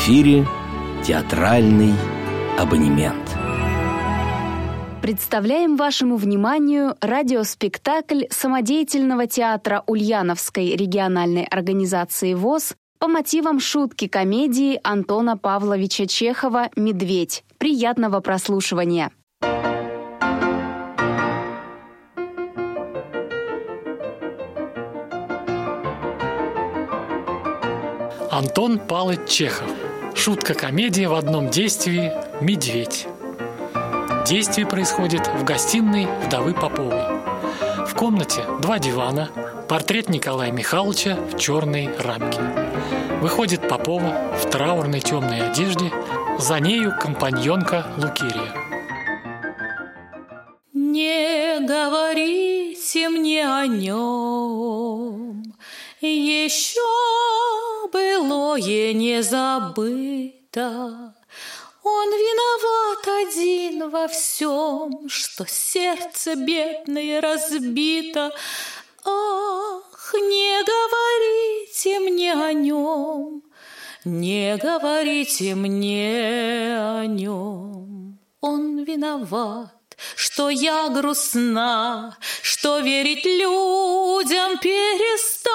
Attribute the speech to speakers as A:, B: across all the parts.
A: эфире театральный абонемент.
B: Представляем вашему вниманию радиоспектакль самодеятельного театра Ульяновской региональной организации ВОЗ по мотивам шутки комедии Антона Павловича Чехова «Медведь». Приятного прослушивания!
C: Антон Павлович Чехов. Шутка-комедия в одном действии «Медведь». Действие происходит в гостиной вдовы Поповой. В комнате два дивана, портрет Николая Михайловича в черной рамке. Выходит Попова в траурной темной одежде, за нею компаньонка Лукерия.
D: Не говорите мне о нем, еще былое не забыто. Он виноват один во всем, что сердце бедное разбито. Ах, не говорите мне о нем, не говорите мне о нем. Он виноват, что я грустна, что верить людям перестала,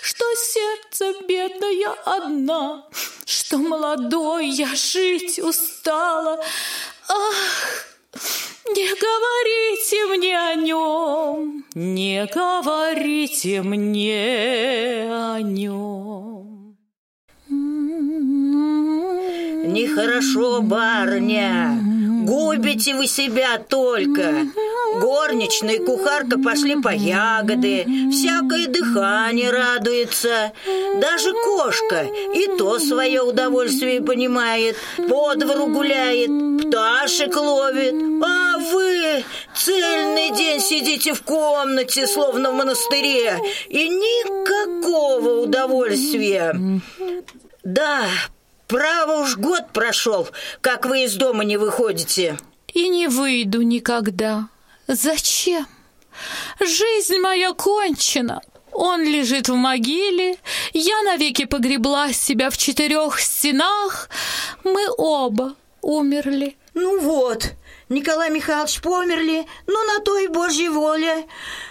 D: что сердце бедная одна, что молодой я жить устала. Ах, не говорите мне о нем, не говорите мне о нем.
E: Нехорошо, барыня. Губите вы себя только. Горничная и кухарка пошли по ягоды, всякое дыхание радуется. Даже кошка и то свое удовольствие понимает, по двору гуляет, пташек ловит. А вы цельный день сидите в комнате, словно в монастыре, и никакого удовольствия. Да, Право уж год прошел, как вы из дома не выходите.
D: И не выйду никогда. Зачем? Жизнь моя кончена. Он лежит в могиле, я навеки погребла себя в четырех стенах. Мы оба умерли.
E: Ну вот, Николай Михайлович померли, ну на то и Божья воля.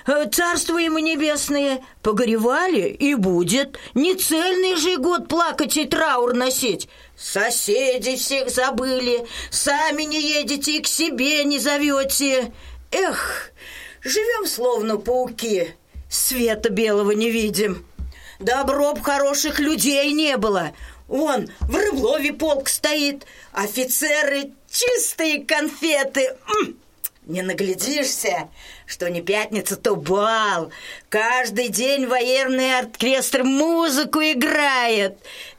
E: Э, царство ему небесное, погоревали и будет. Не цельный же год плакать и траур носить. Соседи всех забыли, сами не едете и к себе не зовете. Эх, живем словно пауки, света белого не видим. Добро б хороших людей не было. Вон, в Рыблове полк стоит, офицеры чистые конфеты. Не наглядишься, что не пятница, то бал. Каждый день военный оркестр музыку играет.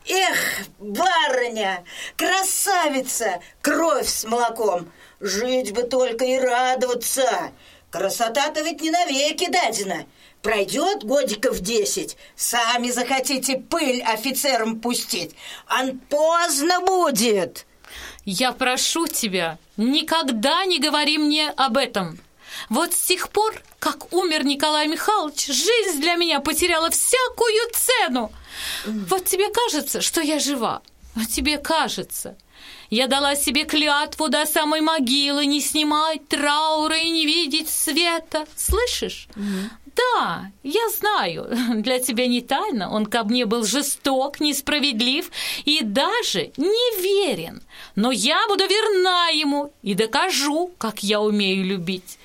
E: Эх, барыня, красавица, кровь с молоком. Жить бы только и радоваться. Красота-то ведь не навеки дадена. Пройдет годиков десять, сами захотите пыль офицерам пустить. Ан поздно будет.
D: Я прошу тебя, никогда не говори мне об этом. Вот с тех пор, как умер Николай Михайлович, жизнь для меня потеряла всякую цену. Вот тебе кажется, что я жива. Вот тебе кажется. Я дала себе клятву до самой могилы не снимать траура и не видеть света. Слышишь? Да, я знаю, для тебя не тайна, он ко мне был жесток, несправедлив и даже неверен. Но я буду верна ему и докажу, как я умею любить.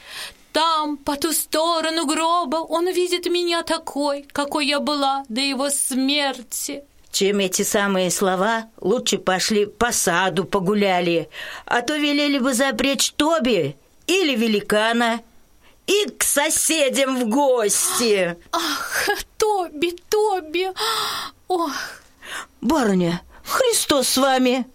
D: Там, по ту сторону гроба, он видит меня такой, какой я была до его смерти.
E: Чем эти самые слова, лучше пошли по саду погуляли, а то велели бы запречь Тоби или великана – и к соседям в гости.
D: Ах, Тоби, Тоби, ох.
E: Барыня, Христос с вами.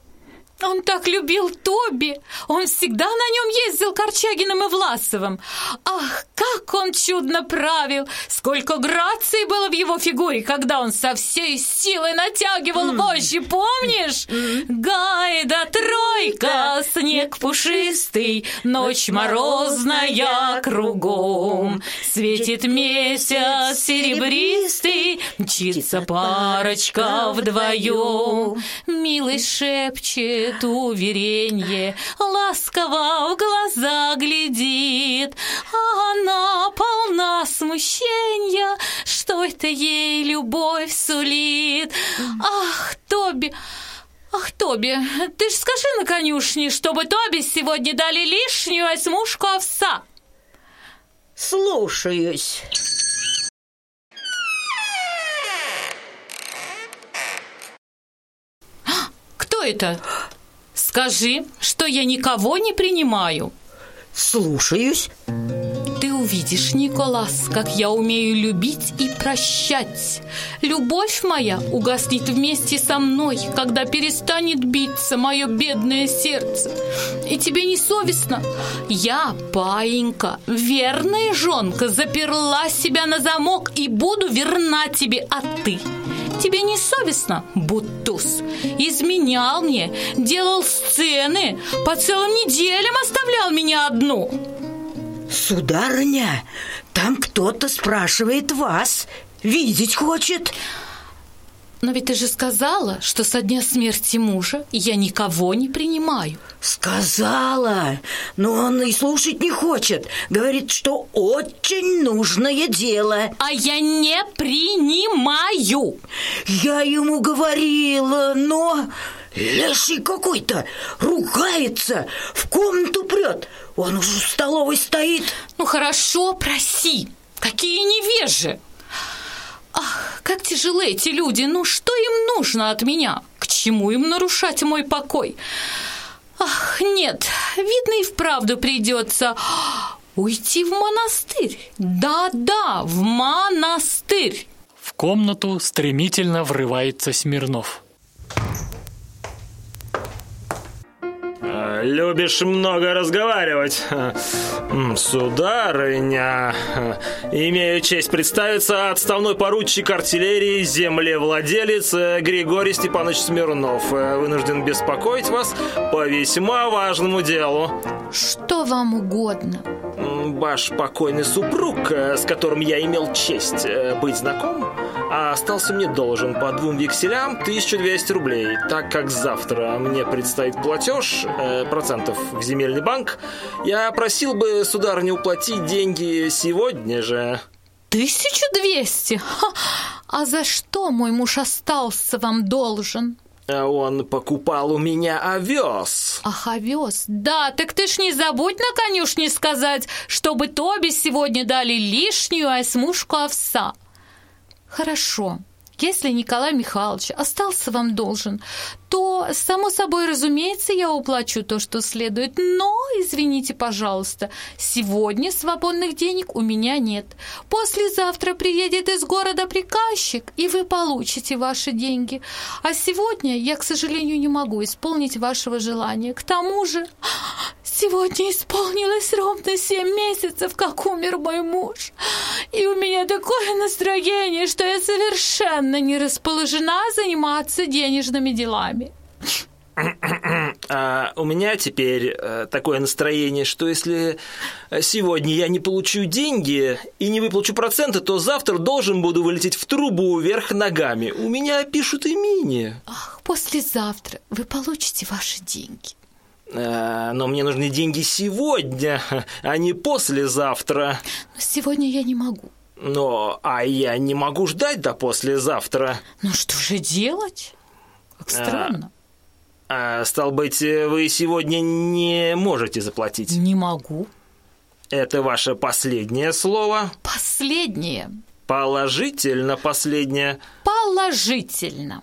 D: Он так любил Тоби. Он всегда на нем ездил Корчагиным и Власовым. Ах, как он чудно правил! Сколько грации было в его фигуре, когда он со всей силой натягивал вожжи, помнишь? Гайда тройка, снег пушистый, ночь морозная кругом. Светит месяц серебристый, Мчится парочка вдвоем, Милый шепчет уверенье, Ласково в глаза глядит, А она полна смущения, Что это ей любовь сулит. Ах, Тоби, Ах, Тоби, ты ж скажи на конюшне, чтобы Тоби сегодня дали лишнюю осьмушку овса.
E: Слушаюсь.
D: Кто это? Скажи, что я никого не принимаю.
E: Слушаюсь.
D: Ты увидишь, Николас, как я умею любить и прощать. Любовь моя угаснет вместе со мной, когда перестанет биться мое бедное сердце. И тебе не совестно? Я, паинька, верная жонка, заперла себя на замок и буду верна тебе, а ты? Тебе не совестно, Бутуз? Изменял мне, делал сцены, по целым неделям оставлял меня одну.
E: Сударыня, там кто-то спрашивает вас. Видеть хочет.
D: Но ведь ты же сказала, что со дня смерти мужа я никого не принимаю.
E: Сказала, но он и слушать не хочет. Говорит, что очень нужное дело.
D: А я не принимаю.
E: Я ему говорила, но... Леший какой-то ругается, в комнату прет. Он уже в столовой стоит.
D: Ну хорошо, проси. Какие невежи. Ах, как тяжелы эти люди. Ну что им нужно от меня? К чему им нарушать мой покой? Ах, нет, видно и вправду придется уйти в монастырь. Да-да, в монастырь.
C: В комнату стремительно врывается Смирнов.
F: Любишь много разговаривать. Сударыня, имею честь представиться отставной поручик артиллерии, землевладелец Григорий Степанович Смирнов. Вынужден беспокоить вас по весьма важному делу.
D: Что вам угодно?
F: Ваш покойный супруг, с которым я имел честь быть знаком, а остался мне должен по двум векселям 1200 рублей, так как завтра мне предстоит платеж э, процентов в земельный банк, я просил бы, сударыня, уплатить деньги сегодня же.
D: 1200? Ха! А за что мой муж остался вам должен?
F: Он покупал у меня овес.
D: Ах, овес. Да, так ты ж не забудь на конюшне сказать, чтобы Тоби сегодня дали лишнюю осьмушку овса. Хорошо. Если Николай Михайлович остался вам должен, то, само собой, разумеется, я уплачу то, что следует. Но, извините, пожалуйста, сегодня свободных денег у меня нет. Послезавтра приедет из города приказчик, и вы получите ваши деньги. А сегодня я, к сожалению, не могу исполнить вашего желания. К тому же, сегодня исполнилось ровно семь месяцев, как умер мой муж. И у меня такое настроение, что я совершенно не расположена заниматься денежными делами.
F: А у меня теперь э, такое настроение, что если сегодня я не получу деньги и не выплачу проценты, то завтра должен буду вылететь в трубу вверх ногами. У меня пишут имение.
D: Ах, послезавтра вы получите ваши деньги.
F: А, но мне нужны деньги сегодня, а не послезавтра.
D: Но сегодня я не могу.
F: Но, а я не могу ждать до послезавтра.
D: Ну что же делать? Как странно.
F: А, стал быть, вы сегодня не можете заплатить?
D: Не могу.
F: Это ваше последнее слово?
D: Последнее.
F: Положительно последнее?
D: Положительно.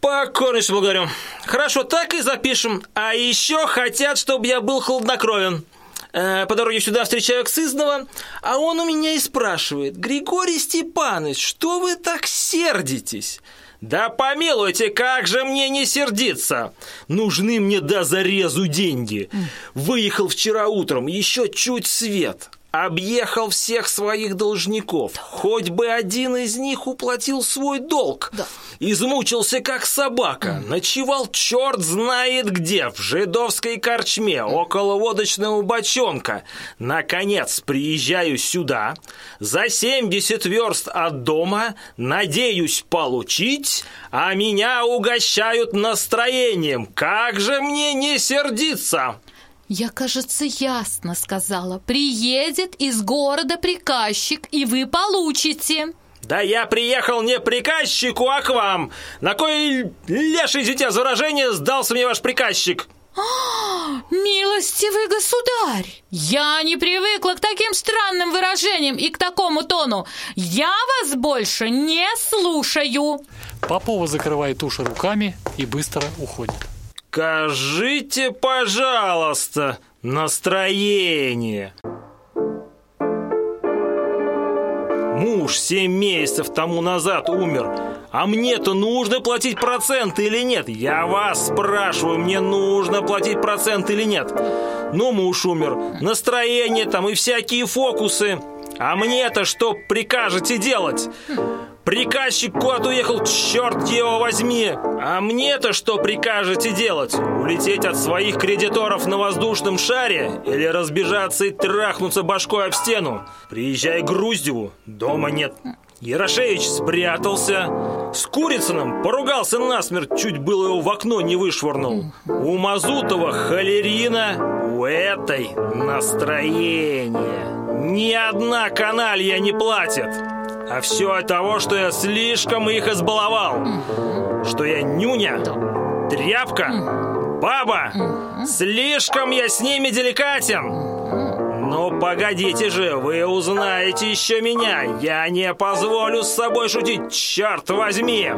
F: Покорнейше благодарю. Хорошо, так и запишем. А еще хотят, чтобы я был хладнокровен. Э, по дороге сюда встречаю Ксызнова, а он у меня и спрашивает. Григорий Степанович, что вы так сердитесь? Да помилуйте, как же мне не сердиться? Нужны мне до зарезу деньги. Выехал вчера утром, еще чуть свет. Объехал всех своих должников. Хоть бы один из них уплатил свой долг.
D: Да.
F: Измучился, как собака. Ночевал черт знает где, в жидовской корчме, около водочного бочонка. Наконец, приезжаю сюда, за 70 верст от дома, надеюсь получить, а меня угощают настроением. Как же мне не сердиться?
D: Я, кажется, ясно сказала. Приедет из города приказчик, и вы получите.
F: Да я приехал не приказчику, а к вам. На кой леший дитя за выражение сдался мне ваш приказчик?
D: Милостивый государь, я не привыкла к таким странным выражениям и к такому тону. Я вас больше не слушаю.
C: Попова закрывает уши руками и быстро уходит.
F: Скажите, пожалуйста, настроение. Муж семь месяцев тому назад умер, а мне-то нужно платить проценты или нет? Я вас спрашиваю, мне нужно платить процент или нет? Ну, муж умер, настроение там и всякие фокусы. А мне-то что прикажете делать? Приказчик куда-то уехал, черт его возьми! А мне-то что прикажете делать? Улететь от своих кредиторов на воздушном шаре? Или разбежаться и трахнуться башкой об стену? Приезжай к Груздеву, дома нет. Ярошевич спрятался. С Курицыным поругался насмерть, чуть было его в окно не вышвырнул. У Мазутова холерина, у этой настроение. Ни одна каналья не платит. А все от того, что я слишком их избаловал. Что я нюня, тряпка, баба. Слишком я с ними деликатен. Ну, погодите же, вы узнаете еще меня. Я не позволю с собой шутить, черт возьми.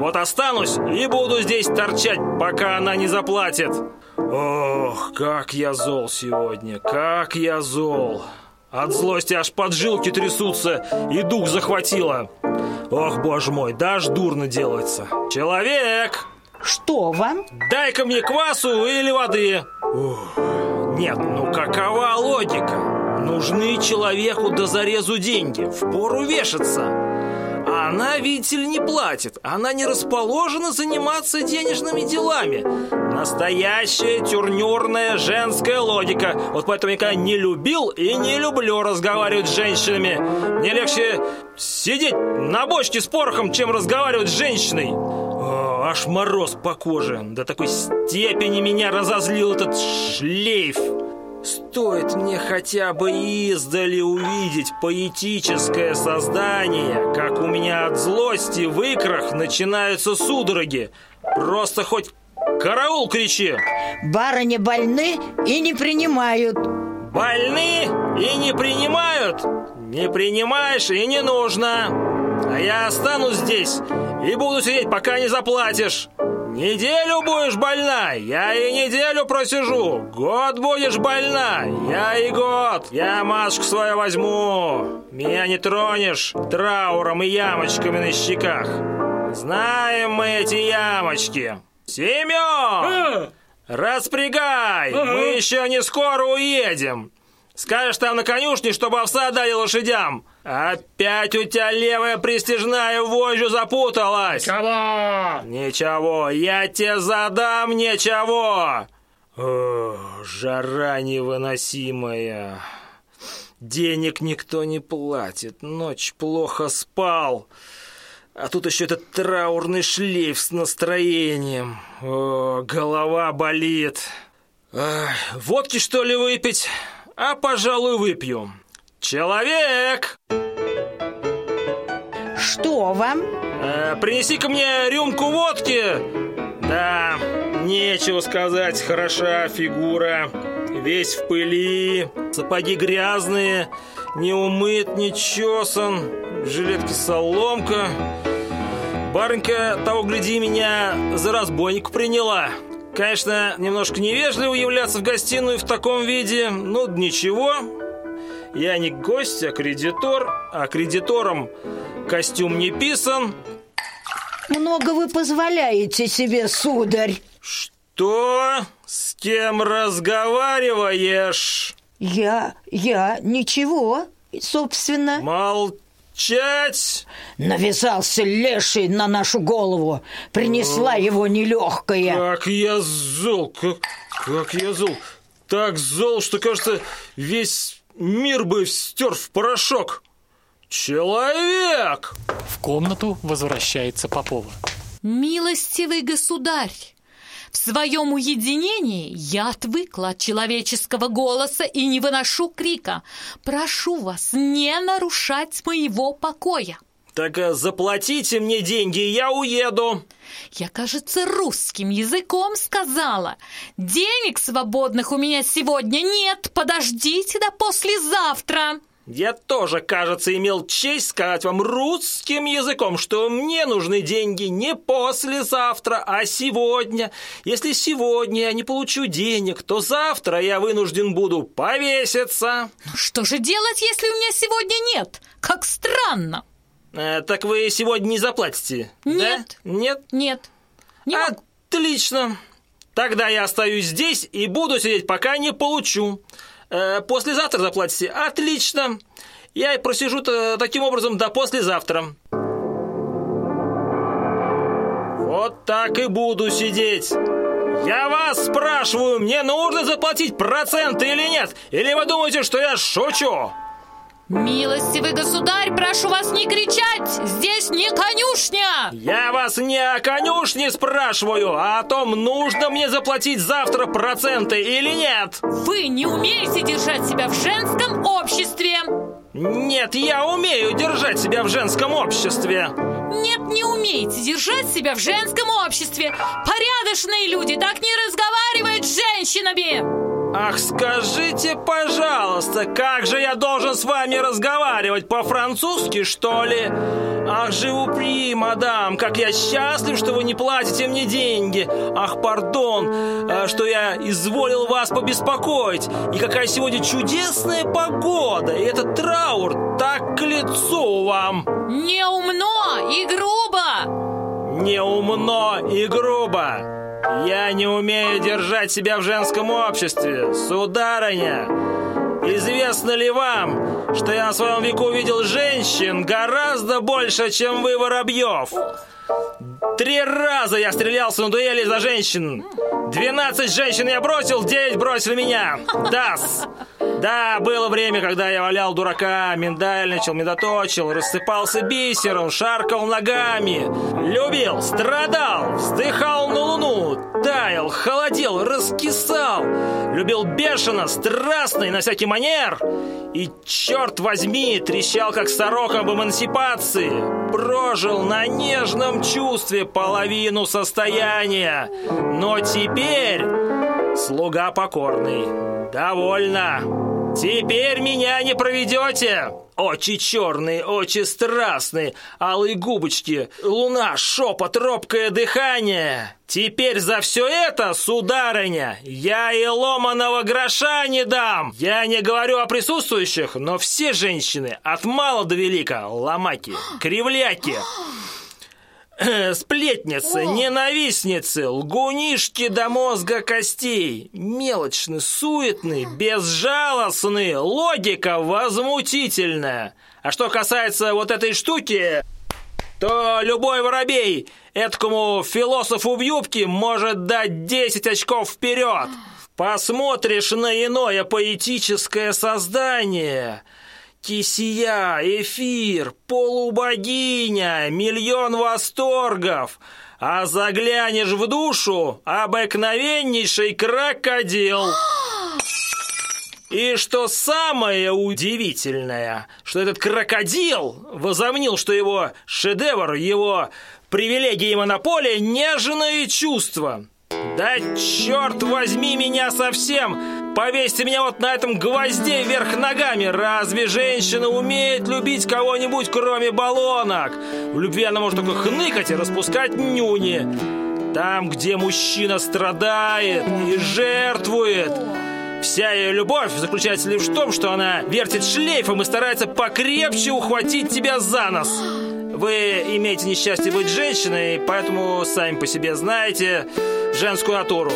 F: Вот останусь и буду здесь торчать, пока она не заплатит. Ох, как я зол сегодня, как я зол. От злости аж поджилки трясутся, и дух захватило. Ох, боже мой, даже дурно делается. Человек!
E: Что вам?
F: Дай-ка мне квасу или воды. Ух, нет, ну какова логика? Нужны человеку до зарезу деньги, впору вешаться. А она, видите ли, не платит. Она не расположена заниматься денежными делами. Настоящая тюрнерная женская логика. Вот поэтому я никогда не любил и не люблю разговаривать с женщинами. Мне легче сидеть на бочке с порохом, чем разговаривать с женщиной. Аж мороз по коже. До такой степени меня разозлил этот шлейф. Стоит мне хотя бы издали увидеть поэтическое создание, как у меня от злости в икрах начинаются судороги. Просто хоть караул кричи.
E: Барыни больны и не принимают.
F: Больны и не принимают? Не принимаешь и не нужно. А я останусь здесь и буду сидеть, пока не заплатишь. Неделю будешь больна, я и неделю просижу. Год будешь больна, я и год. Я маску свою возьму. Меня не тронешь трауром и ямочками на щеках. Знаем мы эти ямочки. Семен! Распрягай! Мы еще не скоро уедем. Скажешь там на конюшне, чтобы овса дали лошадям. Опять у тебя левая пристежная вожжу запуталась.
C: Кого?
F: Ничего, я тебе задам ничего. О, жара невыносимая. Денег никто не платит, ночь плохо спал. А тут еще этот траурный шлейф с настроением. О, голова болит. Ах, водки, что ли, выпить? А, пожалуй, выпью. Человек!
E: Что вам?
F: Э, Принеси-ка мне рюмку водки. Да, нечего сказать, хороша фигура. Весь в пыли, сапоги грязные, не умыт, не чесан, в жилетке соломка. Барынька, того гляди, меня за разбойник приняла. Конечно, немножко невежливо являться в гостиную в таком виде, но ничего. Я не гость, а кредитор, а кредитором костюм не писан.
E: Много вы позволяете себе, сударь.
F: Что? С кем разговариваешь?
E: Я, я, ничего, собственно.
F: Молчать!
E: Навязался леший на нашу голову. Принесла его нелегкая.
F: Как я зол, как, как я зол. Так зол, что, кажется, весь мир бы стер в порошок. Человек!
C: В комнату возвращается Попова.
D: Милостивый государь, в своем уединении я отвыкла от человеческого голоса и не выношу крика. Прошу вас не нарушать моего покоя.
F: Так э, заплатите мне деньги, я уеду.
D: Я, кажется, русским языком сказала. Денег свободных у меня сегодня нет. Подождите до послезавтра.
F: Я тоже, кажется, имел честь сказать вам русским языком, что мне нужны деньги не послезавтра, а сегодня. Если сегодня я не получу денег, то завтра я вынужден буду повеситься.
D: Ну что же делать, если у меня сегодня нет? Как странно.
F: Э, так вы сегодня не заплатите?
D: Нет.
F: Да? Нет?
D: Нет. Не могу.
F: Отлично. Тогда я остаюсь здесь и буду сидеть, пока не получу. Э, послезавтра заплатите? Отлично. Я и просижу таким образом до послезавтра. Вот так и буду сидеть. Я вас спрашиваю, мне нужно заплатить проценты или нет? Или вы думаете, что я шучу?
D: Милостивый государь, прошу вас не кричать! Здесь не конюшня!
F: Я вас не о конюшне спрашиваю, а о том, нужно мне заплатить завтра проценты или нет.
D: Вы не умеете держать себя в женском обществе.
F: Нет, я умею держать себя в женском обществе.
D: Нет, не умеете держать себя в женском обществе. Порядочные люди так не разговаривают с женщинами.
F: Ах, скажите, пожалуйста, как же я должен с вами разговаривать? По-французски, что ли? Ах, живупри, мадам, как я счастлив, что вы не платите мне деньги. Ах, пардон, э, что я изволил вас побеспокоить. И какая сегодня чудесная погода. И этот траур так к лицу вам.
D: Неумно и грубо.
F: Неумно и грубо. Я не умею держать себя в женском обществе, сударыня. Известно ли вам, что я на своем веку видел женщин гораздо больше, чем вы, Воробьев? Три раза я стрелялся на дуэли за женщин. Двенадцать женщин я бросил, девять бросили меня. Дас. Да, было время, когда я валял дурака, миндальничал, медоточил, рассыпался бисером, шаркал ногами. Любил, страдал, вздыхал на луну, таял, холодел, раскисал. Любил бешено, страстно и на всякий манер. И, черт возьми, трещал, как сорока об эмансипации. Прожил на нежном чувстве половину состояния. Но теперь слуга покорный. Довольно. Теперь меня не проведете! Очи черные, очи страстные, алые губочки, луна, шепот, робкое дыхание. Теперь за все это, сударыня, я и ломаного гроша не дам. Я не говорю о присутствующих, но все женщины, от мала до велика, ломаки, кривляки, Сплетницы, О! ненавистницы, лгунишки до мозга костей, мелочны, суетны, безжалостны, логика возмутительная. А что касается вот этой штуки, то любой воробей этому философу в юбке может дать 10 очков вперед. Посмотришь на иное поэтическое создание – Кисия, эфир, полубогиня, миллион восторгов. А заглянешь в душу – обыкновеннейший крокодил. И что самое удивительное, что этот крокодил возомнил, что его шедевр, его привилегии и монополия – нежные чувства. Да черт возьми меня совсем! Повесьте меня вот на этом гвозде вверх ногами! Разве женщина умеет любить кого-нибудь, кроме баллонок? В любви она может только хныкать и распускать нюни. Там, где мужчина страдает и жертвует, Вся ее любовь заключается лишь в том, что она вертит шлейфом и старается покрепче ухватить тебя за нос. Вы имеете несчастье быть женщиной, поэтому сами по себе знаете женскую натуру.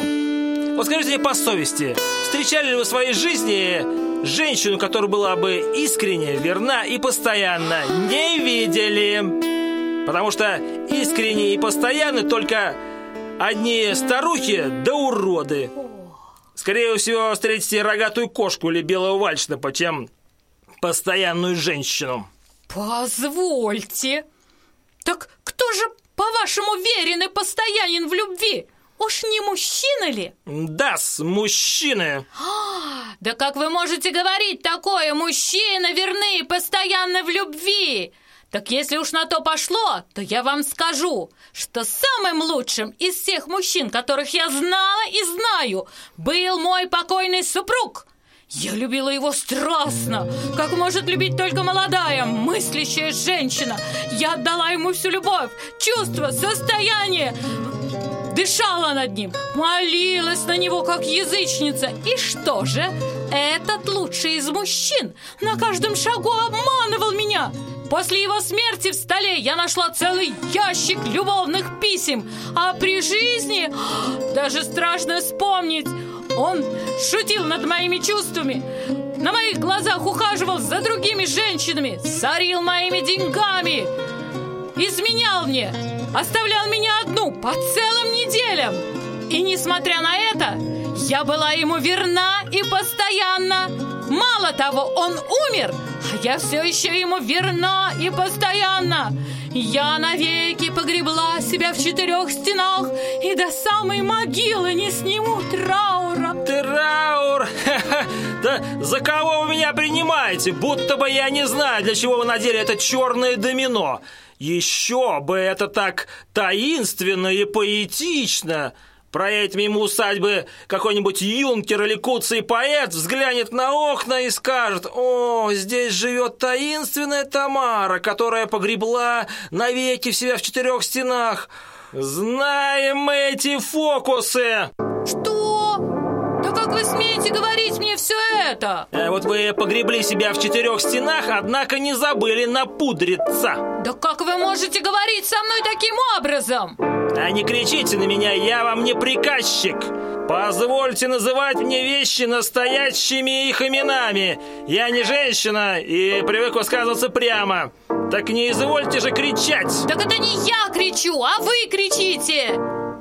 F: Вот скажите мне по совести, встречали ли вы в своей жизни женщину, которая была бы искренне, верна и постоянна, не видели. Потому что искренне и постоянны только одни старухи да уроды. Скорее всего, встретите рогатую кошку или белого вальшнапа, чем постоянную женщину.
D: Позвольте. Так кто же, по-вашему, верен и постоянен в любви? Уж не мужчина ли?
F: Да, с мужчины.
D: Да как вы можете говорить такое? Мужчина верны постоянно в любви. Так если уж на то пошло, то я вам скажу, что самым лучшим из всех мужчин, которых я знала и знаю, был мой покойный супруг. Я любила его страстно, как может любить только молодая, мыслящая женщина. Я отдала ему всю любовь, чувство, состояние, дышала над ним, молилась на него, как язычница. И что же? Этот лучший из мужчин на каждом шагу обманывал меня. После его смерти в столе я нашла целый ящик любовных писем, а при жизни даже страшно вспомнить. Он шутил над моими чувствами, на моих глазах ухаживал за другими женщинами, сорил моими деньгами, изменял мне, оставлял меня одну по целым неделям. И несмотря на это, я была ему верна и постоянна. Мало того, он умер, а я все еще ему верна и постоянна. Я навеки погребла себя в четырех стенах и до самой могилы не сниму траура.
F: Траур! Да за кого вы меня принимаете? Будто бы я не знаю, для чего вы надели это черное домино. Еще бы это так таинственно и поэтично. Проедет мимо усадьбы какой-нибудь юнкер или куцый поэт, взглянет на окна и скажет, «О, здесь живет таинственная Тамара, которая погребла навеки в себя в четырех стенах. Знаем мы эти фокусы!»
D: Что? Как вы смеете говорить мне все это?
F: Э, Вот вы погребли себя в четырех стенах, однако не забыли напудриться.
D: Да как вы можете говорить со мной таким образом?
F: А не кричите на меня, я вам не приказчик. Позвольте называть мне вещи настоящими их именами. Я не женщина и привык высказываться прямо. Так не извольте же кричать.
D: Так это не я кричу, а вы кричите!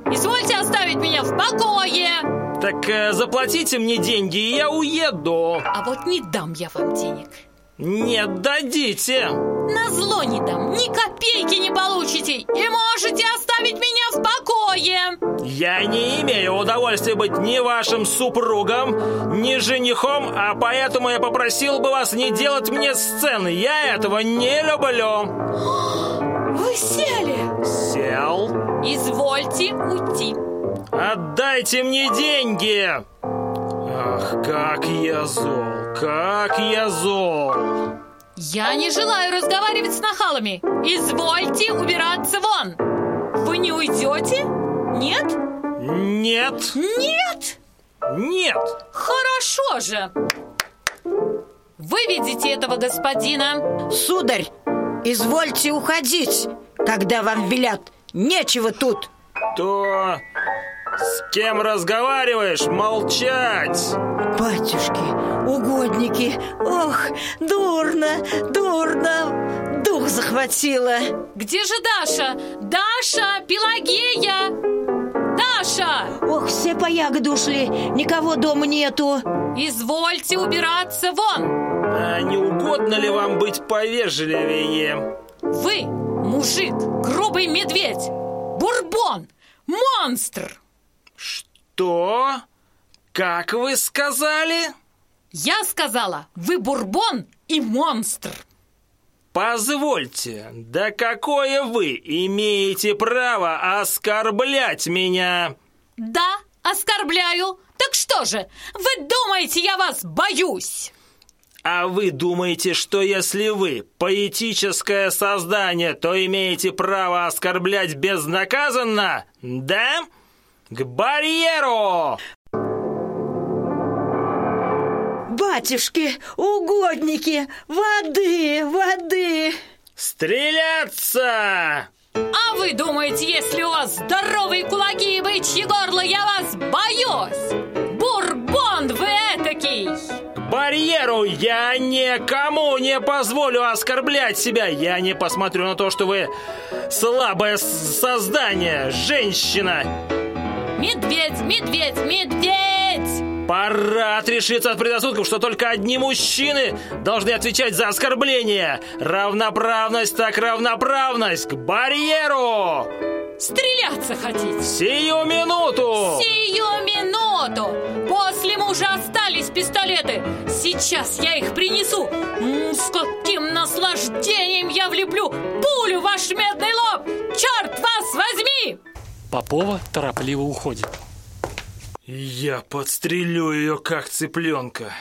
D: Извольте оставить меня в покое!
F: Так э, заплатите мне деньги, и я уеду.
D: А вот не дам я вам денег.
F: Нет, дадите.
D: На зло не дам, ни копейки не получите и можете оставить меня в покое.
F: Я не имею удовольствия быть ни вашим супругом, ни женихом, а поэтому я попросил бы вас не делать мне сцены. Я этого не люблю.
D: Вы сели.
F: Сел.
D: Извольте уйти.
F: Отдайте мне деньги! Ах, как я зол, как я зол!
D: Я не желаю разговаривать с нахалами. Извольте убираться вон. Вы не уйдете? Нет?
F: Нет,
D: Нет?
F: нет!
D: Хорошо же. Выведите этого господина.
E: Сударь, извольте уходить, когда вам велят. Нечего тут.
F: То с кем разговариваешь? Молчать!
E: Батюшки, угодники, ох, дурно, дурно, дух захватило.
D: Где же Даша? Даша, Пелагея! Даша!
E: Ох, все по ягоду ушли, никого дома нету.
D: Извольте убираться вон.
F: А не угодно ли вам быть повежливее?
D: Вы мужик, грубый медведь, бурбон, монстр.
F: Что? Как вы сказали?
D: Я сказала, вы бурбон и монстр.
F: Позвольте, да какое вы имеете право оскорблять меня?
D: Да, оскорбляю. Так что же, вы думаете, я вас боюсь?
F: А вы думаете, что если вы поэтическое создание, то имеете право оскорблять безнаказанно? Да? К барьеру!
E: Батюшки, угодники, воды, воды.
F: Стреляться!
D: А вы думаете, если у вас здоровые кулаки и бычьи горло, я вас боюсь? Бурбон вы этакий!
F: К барьеру! Я никому не позволю оскорблять себя! Я не посмотрю на то, что вы слабое создание, женщина!
D: Медведь, медведь, медведь!
F: Пора отрешиться от предрассудков, что только одни мужчины должны отвечать за оскорбление. Равноправность так равноправность! К барьеру!
D: Стреляться хотите?
F: Сию минуту!
D: Сию минуту! После мужа остались пистолеты. Сейчас я их принесу. С каким наслаждением я влеплю пулю в ваш медный лоб!
C: Попова торопливо уходит.
F: Я подстрелю ее, как цыпленка.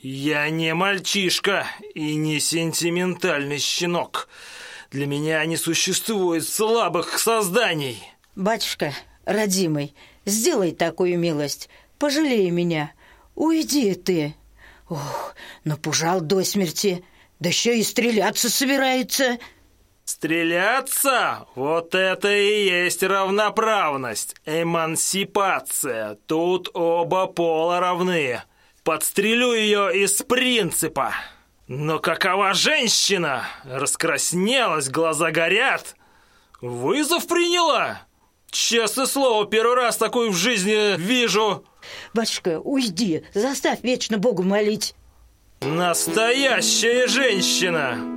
F: Я не мальчишка и не сентиментальный щенок. Для меня не существует слабых созданий.
E: Батюшка, родимый, сделай такую милость. Пожалей меня. Уйди ты. Ох, напужал до смерти. Да еще и стреляться собирается.
F: Стреляться? Вот это и есть равноправность, эмансипация. Тут оба пола равны. Подстрелю ее из принципа. Но какова женщина? Раскраснелась, глаза горят. Вызов приняла? Честное слово, первый раз такую в жизни вижу.
E: Батюшка, уйди, заставь вечно Богу молить.
F: Настоящая женщина!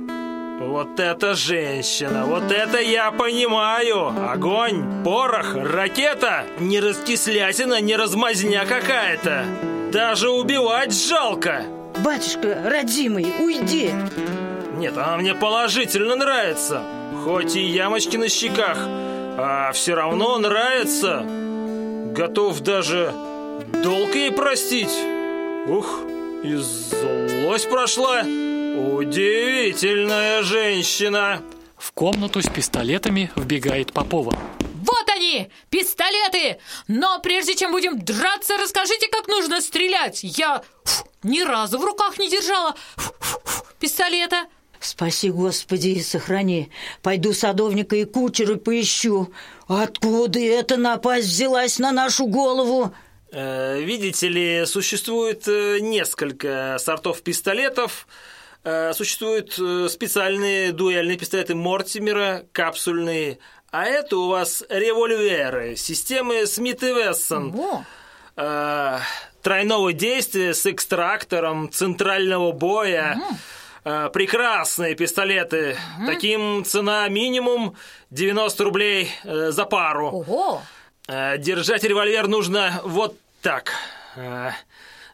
F: Вот это женщина, вот это я понимаю! Огонь, порох, ракета! Не раскислятина, не размазня какая-то! Даже убивать жалко!
E: Батюшка, родимый, уйди.
F: Нет, она мне положительно нравится. Хоть и ямочки на щеках, а все равно нравится. Готов даже долг ей простить. Ух, и злость прошла. Удивительная женщина.
C: В комнату с пистолетами вбегает Попова.
D: Вот они, пистолеты! Но прежде чем будем драться, расскажите, как нужно стрелять. Я фу, ни разу в руках не держала фу, фу, фу, пистолета.
E: Спаси, Господи, и сохрани. Пойду садовника и кучера поищу. Откуда эта напасть взялась на нашу голову?
F: Э, видите ли, существует э, несколько сортов пистолетов. Э, Существуют э, специальные дуэльные пистолеты Мортимера, капсульные. А это у вас револьверы, системы Смит и Вессон.
D: О,
F: Э, Тройного действия с экстрактором, центрального боя. Э, Прекрасные пистолеты. Таким цена минимум 90 рублей э, за пару.
D: ого!
F: Держать револьвер нужно вот так.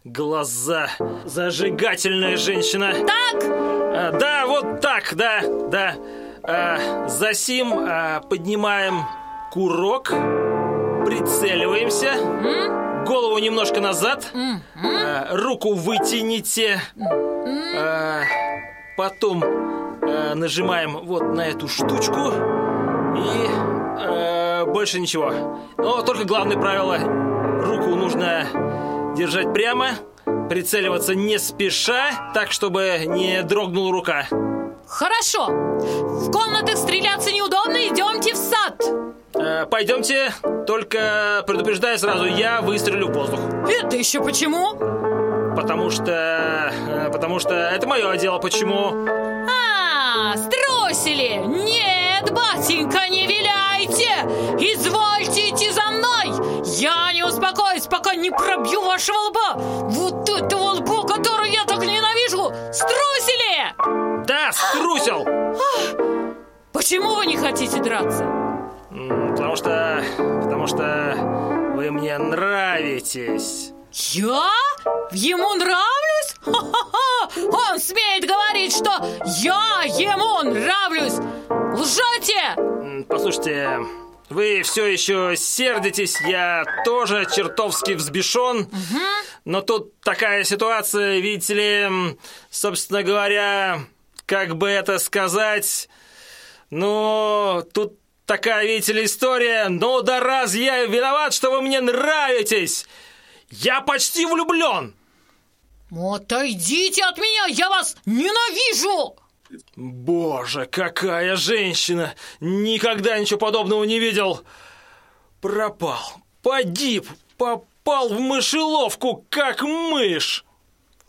F: Глаза. Зажигательная женщина.
D: Так,
F: Э, Да, вот так, да, да. Э, Засим э, поднимаем курок, прицеливаемся, голову немножко назад, э, руку вытяните, э, потом э, нажимаем вот на эту штучку. И э, больше ничего. Но только главное правило, руку нужно держать прямо, прицеливаться не спеша, так, чтобы не дрогнула рука.
D: хорошо. В комнатах стреляться неудобно, идемте в сад.
F: Э, пойдемте, только предупреждаю сразу, я выстрелю в воздух.
D: Это еще почему?
F: Потому что... э, Потому что это мое дело. Почему?
D: А, струсили! Нет, батенька, не виляйте! Извольте идти за мной! Я не успокоюсь, пока не пробью вашего лба! Вот этого лба, который я так ненавижу! Струсили!
F: Да, струсил!
D: Почему вы не хотите драться?
F: Потому что... Потому что вы мне нравитесь.
D: Я? Ему нравлюсь? Ха-ха-ха! Он смеет говорить, что я ему нравлюсь! Лжете!
F: Послушайте, вы все еще сердитесь, я тоже чертовски взбешен. Но тут такая ситуация, видите ли, собственно говоря, как бы это сказать... Ну, тут такая, видите ли, история. Ну да раз я виноват, что вы мне нравитесь. Я почти влюблен.
D: Отойдите от меня, я вас ненавижу!
F: Боже, какая женщина! Никогда ничего подобного не видел. Пропал, погиб, попал в мышеловку, как мышь.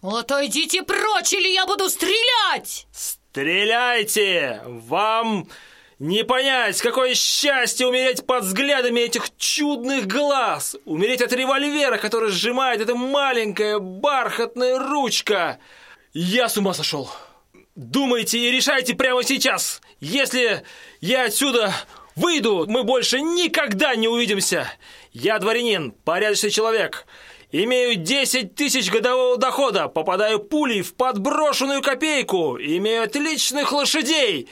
D: Отойдите прочь, или я буду стрелять!
F: Стреляйте! Вам не понять, какое счастье умереть под взглядами этих чудных глаз! Умереть от револьвера, который сжимает эта маленькая бархатная ручка! Я с ума сошел! Думайте и решайте прямо сейчас! Если я отсюда выйду, мы больше никогда не увидимся! Я дворянин, порядочный человек. Имею 10 тысяч годового дохода, попадаю пулей в подброшенную копейку, имею отличных лошадей.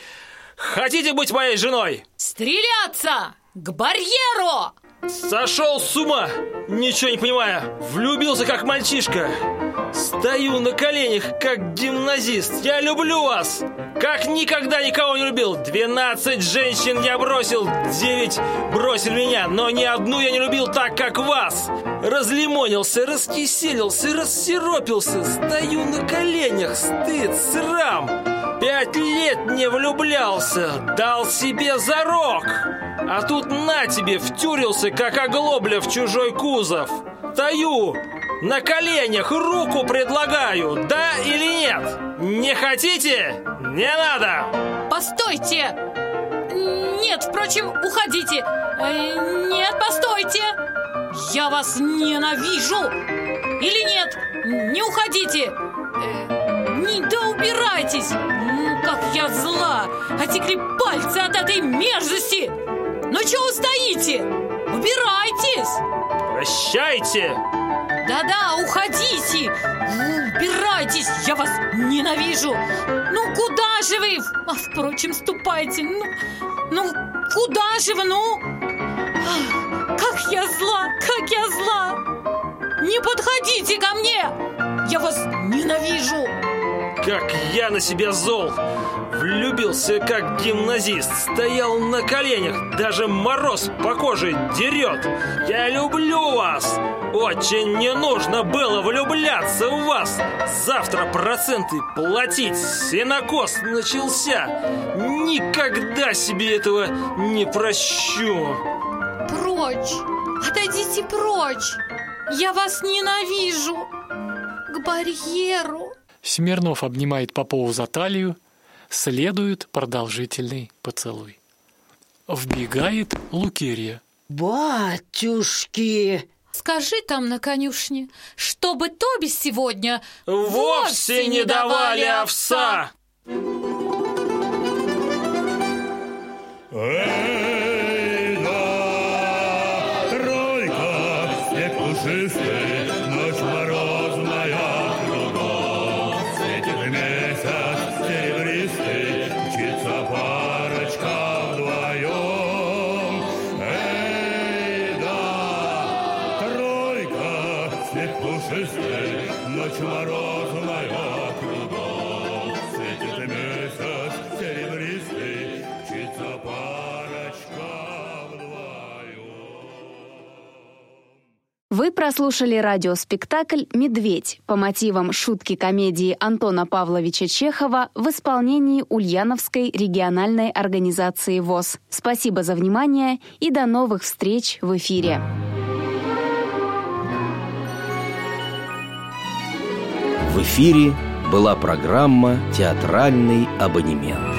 F: Хотите быть моей женой?
D: Стреляться! К барьеру!
F: Сошел с ума, ничего не понимая. Влюбился как мальчишка. Стою на коленях, как гимназист. Я люблю вас, как никогда никого не любил. 12 женщин я бросил, 9 бросили меня, но ни одну я не любил так, как вас. Разлимонился, раскиселился, рассеропился. Стою на коленях, стыд, срам. Пять лет не влюблялся, дал себе зарок. А тут на тебе втюрился, как оглобля в чужой кузов. Стою, на коленях руку предлагаю, да или нет? Не хотите? Не надо!
D: Постойте! Нет, впрочем, уходите! Э, Нет, постойте! Я вас ненавижу! Или нет, не уходите! Э, Не, да убирайтесь! Ну, как я зла! Отекли пальцы от этой мерзости! Ну чего стоите? Убирайтесь!
F: Прощайте!
D: Да-да, уходите! Убирайтесь, я вас ненавижу! Ну, куда же вы? А, впрочем, ступайте, ну, ну, куда же вы, ну? Ах, Как я зла, как я зла! Не подходите ко мне! Я вас ненавижу!
F: Как я на себя зол! Влюбился как гимназист, стоял на коленях, даже мороз по коже дерет. Я люблю вас! Очень не нужно было влюбляться в вас. Завтра проценты платить. Синокос начался. Никогда себе этого не прощу.
D: Прочь! Отойдите прочь! Я вас ненавижу! К барьеру!
C: Смирнов обнимает Попову за талию, следует продолжительный поцелуй. Вбегает Лукерья.
E: Батюшки!
D: Скажи там на конюшне, чтобы Тоби сегодня
F: Вовсе не давали овса!
G: Эй,
B: Вы прослушали радиоспектакль «Медведь» по мотивам шутки комедии Антона Павловича Чехова в исполнении Ульяновской региональной организации ВОЗ. Спасибо за внимание и до новых встреч в эфире.
A: В эфире была программа «Театральный абонемент».